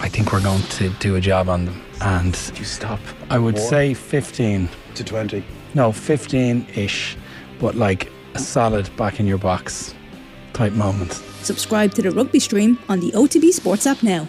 I think we're going to do a job on them. And you stop? I would More? say 15 to 20. No, 15 ish, but like a solid back in your box type moment. Subscribe to the rugby stream on the OTB Sports app now.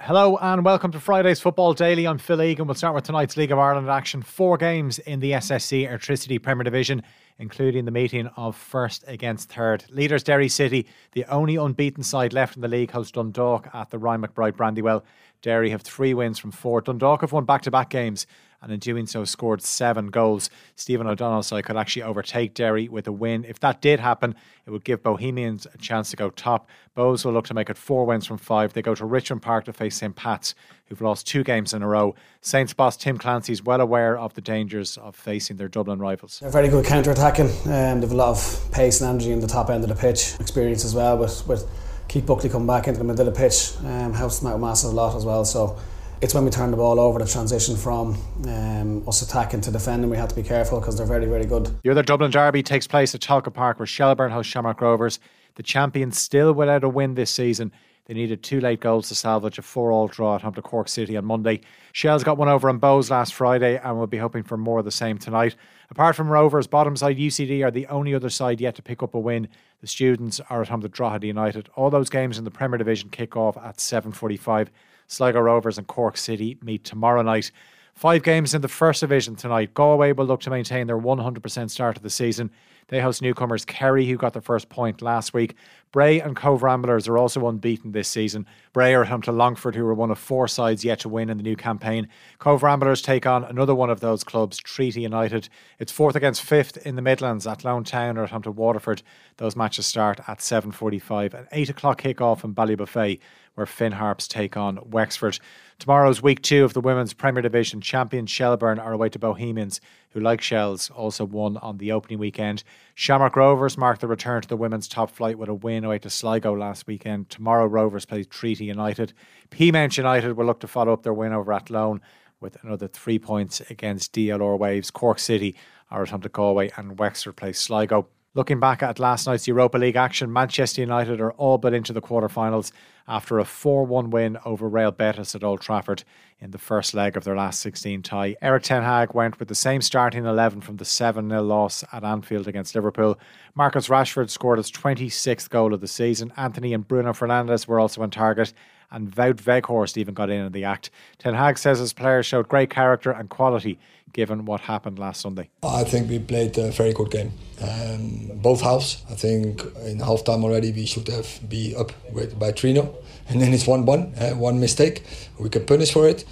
Hello and welcome to Friday's Football Daily. I'm Phil Egan. We'll start with tonight's League of Ireland action. Four games in the SSE Airtricity Premier Division, including the meeting of first against third. Leaders Derry City, the only unbeaten side left in the league, host Dundalk at the Ryan McBride Brandywell. Derry have three wins from four. Dundalk have won back to back games and in doing so scored seven goals. Stephen O'Donnell side could actually overtake Derry with a win. If that did happen, it would give Bohemians a chance to go top. Bohs will look to make it four wins from five. They go to Richmond Park to face St. Pat's, who've lost two games in a row. Saints boss Tim Clancy is well aware of the dangers of facing their Dublin rivals. They're very good counter attacking. Um, they've a lot of pace and energy in the top end of the pitch. Experience as well with, with Keith Buckley coming back into the middle of the pitch. Um, helps them out massive lot as well. So it's when we turn the ball over, the transition from um, us attacking to defending, we have to be careful because they're very, very good. The other Dublin Derby takes place at Tolka Park where Shelbourne host Shamrock Rovers. The champions still without a win this season. They needed two late goals to salvage a 4 all draw at home to Cork City on Monday. Shells got one over on Bohs last Friday and we'll be hoping for more of the same tonight. Apart from Rovers, bottom side UCD are the only other side yet to pick up a win. The students are at home to Drogheda United. All those games in the Premier Division kick off at 7.45. Sligo Rovers and Cork City meet tomorrow night. Five games in the First Division tonight. Galway will look to maintain their 100% start of the season. They host newcomers Kerry, who got their first point last week. Bray and Cobh Ramblers are also unbeaten this season. Bray are at home to Longford, who are one of four sides yet to win in the new campaign. Cobh Ramblers take on another one of those clubs, Treaty United. It's fourth against fifth in the Midlands. Athlone Town or at home to Waterford. Those matches start at 7.45. An 8 o'clock kick-off in Ballybofey where Finn Harps take on Wexford. Tomorrow's week two of the Women's Premier Division champions Shelbourne are away to Bohemians, who, like Shells, also won on the opening weekend. Shamrock Rovers mark the return to the women's top flight with a win away to Sligo last weekend. Tomorrow, Rovers play Treaty United. Peamount United will look to follow up their win over Athlone with another three points against DLR Waves. Cork City are at home to Galway and Wexford play Sligo. Looking back at last night's Europa League action, Manchester United are all but into the quarter-finals after a 4 1 win over Real Betis at Old Trafford in the first leg of their last 16 tie. Erik Ten Hag went with the same starting 11 from the 7 0 loss at Anfield against Liverpool. Marcus Rashford scored his 26th goal of the season. Antony and Bruno Fernandes were also on target and Wout Weghorst even got in in the act. Ten Hag says his players showed great character and quality given what happened last Sunday. I think we played a very good game. Um, both halves. I think in half time already we should have be up with, by 3 0. And then it's 1 1, uh, one mistake. We can punish for it.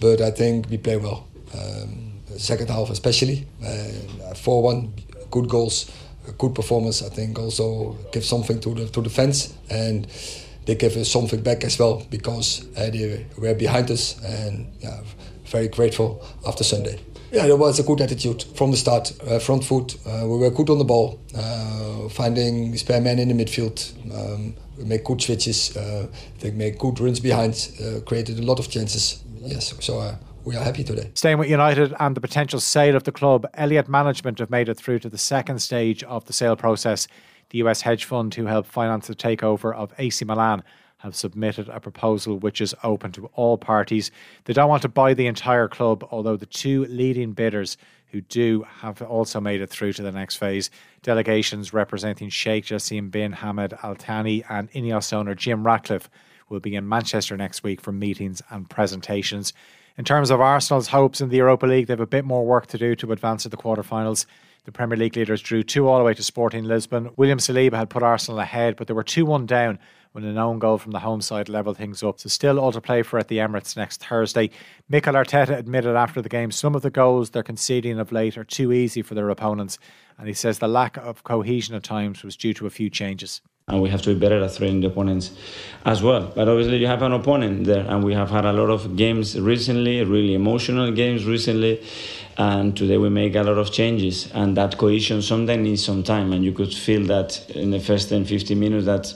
But I think we play well. Um, second half, especially. Uh, 4 uh, 1, good goals, good performance. I think also give something to the, to the fans. And they give us something back as well because uh, they were behind us and yeah, very grateful after Sunday. Yeah, there was a good attitude from the start. Uh, front foot, uh, we were good on the ball, uh, finding spare men in the midfield. Um, we make good switches. Uh, they make good runs behind. Uh, created a lot of chances. Yes, so uh, we are happy today. Staying with United and the potential sale of the club, Elliott Management have made it through to the second stage of the sale process. The US hedge fund who helped finance the takeover of AC Milan have submitted a proposal which is open to all parties. They don't want to buy the entire club, although the two leading bidders who do have also made it through to the next phase. Delegations representing Sheikh Jassim bin Hamad Al Thani and Ineos owner Jim Ratcliffe will be in Manchester next week for meetings and presentations. In terms of Arsenal's hopes in the Europa League, they have a bit more work to do to advance to the quarterfinals. The Premier League leaders drew two all the way to Sporting Lisbon. William Saliba had put Arsenal ahead, but they were 2 1 down when an own goal from the home side levelled things up. So still all to play for at the Emirates next Thursday. Mikel Arteta admitted after the game some of the goals they're conceding of late are too easy for their opponents, and he says the lack of cohesion at times was due to a few changes and we have to be better at threatening the opponents as well. But obviously, you have an opponent there, and we have had a lot of games recently, really emotional games recently, and today we make a lot of changes, and that cohesion sometimes needs some time, and you could feel that in the first 10, 15 minutes that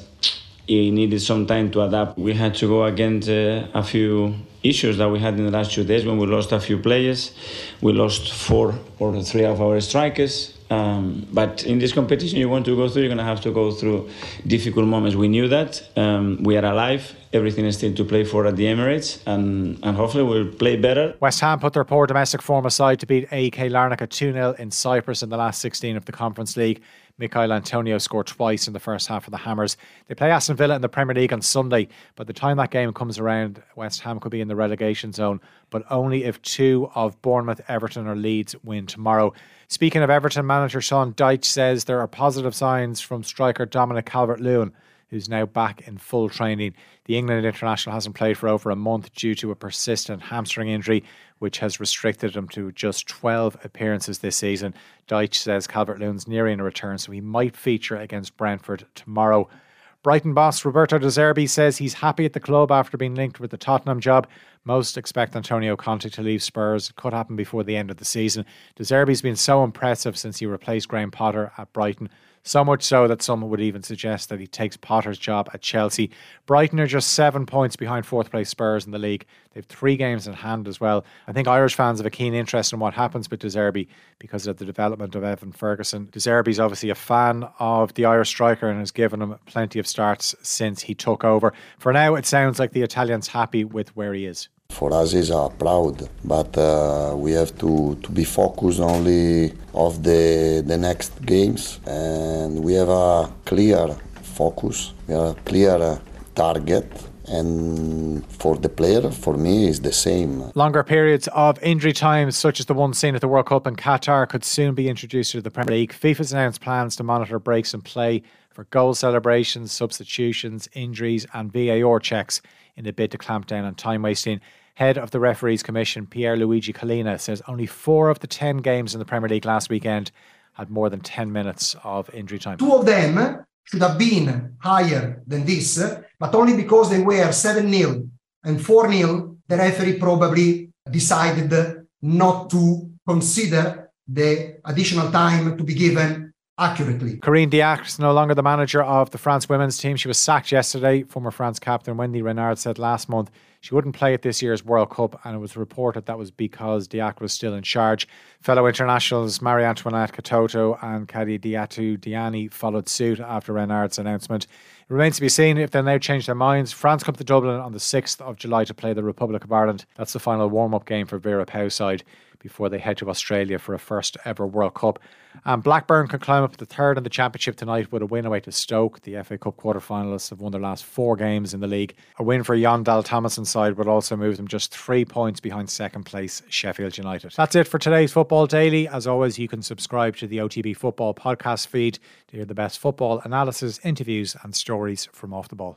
he needed some time to adapt. We had to go against uh, a few issues that we had in the last two days when we lost a few players. We lost four or three of our strikers. Um, but in this competition, you want to go through, you're going to have to go through difficult moments. We knew that. Um, we are alive. Everything is still to play for at the Emirates, and, and hopefully we'll play better. West Ham put their poor domestic form aside to beat AEK Larnaca 2 0 in Cyprus in the last 16 of the Conference League. Michail Antonio scored twice in the first half of the Hammers. They play Aston Villa in the Premier League on Sunday. By the time that game comes around, West Ham could be in the relegation zone, but only if two of Bournemouth, Everton, or Leeds win tomorrow. Speaking of Everton, manager Sean Dyche says there are positive signs from striker Dominic Calvert Lewin who's now back in full training. The England international hasn't played for over a month due to a persistent hamstring injury, which has restricted him to just 12 appearances this season. Dyche says Calvert Lewin's nearing a return, so he might feature against Brentford tomorrow. Brighton boss Roberto De Zerbi says he's happy at the club after being linked with the Tottenham job. Most expect Antonio Conte to leave Spurs. It could happen before the end of the season. De Zerbi's been so impressive since he replaced Graham Potter at Brighton. So much so that some would even suggest that he takes Potter's job at Chelsea. Brighton are just seven points behind fourth place Spurs in the league. They've three games in hand as well. I think Irish fans have a keen interest in what happens with De Zerbi because of the development of Evan Ferguson. De Zerbi's obviously a fan of the Irish striker and has given him plenty of starts since he took over. For now, it sounds like the Italian's happy with where he is. For us, is uh, proud, but uh, we have to, to be focused only of the the next games, and we have a clear focus, we have a clear uh, target, and for the player, for me, is the same. Longer periods of injury times, such as the one seen at the World Cup in Qatar, could soon be introduced to the Premier League. FIFA's announced plans to monitor breaks in play for goal celebrations, substitutions, injuries, and VAR checks in a bid to clamp down on time wasting. Head of the Referees Commission, Pierluigi Collina, says only four of the 10 games in the Premier League last weekend had more than 10 minutes of injury time. Two of them should have been higher than this, but only because they were 7 0 and 4 0, the referee probably decided not to consider the additional time to be given accurately. Corinne Diacre is no longer the manager of the France women's team. She was sacked yesterday. Former France captain Wendy Renard said last month she wouldn't play at this year's World Cup, and it was reported that was because Diacre was still in charge. Fellow internationals Marie Antoinette Katoto and Kadidiatou Diani followed suit after Renard's announcement. It remains to be seen if they'll now change their minds. France come to Dublin on the 6th of July to play the Republic of Ireland. That's the final warm up game for Vera side before they head to Australia for a first ever World Cup. And Blackburn can climb up to the third in the championship tonight with a win away to Stoke. The FA Cup quarter finalists have won their last four games in the league. A win for Jon Dahl Tomasson's side would also move them just three points behind second place Sheffield United. That's it for today's Football Daily. As always, you can subscribe to the OTB Football podcast feed to hear the best football analysis, interviews, and stories from off the ball.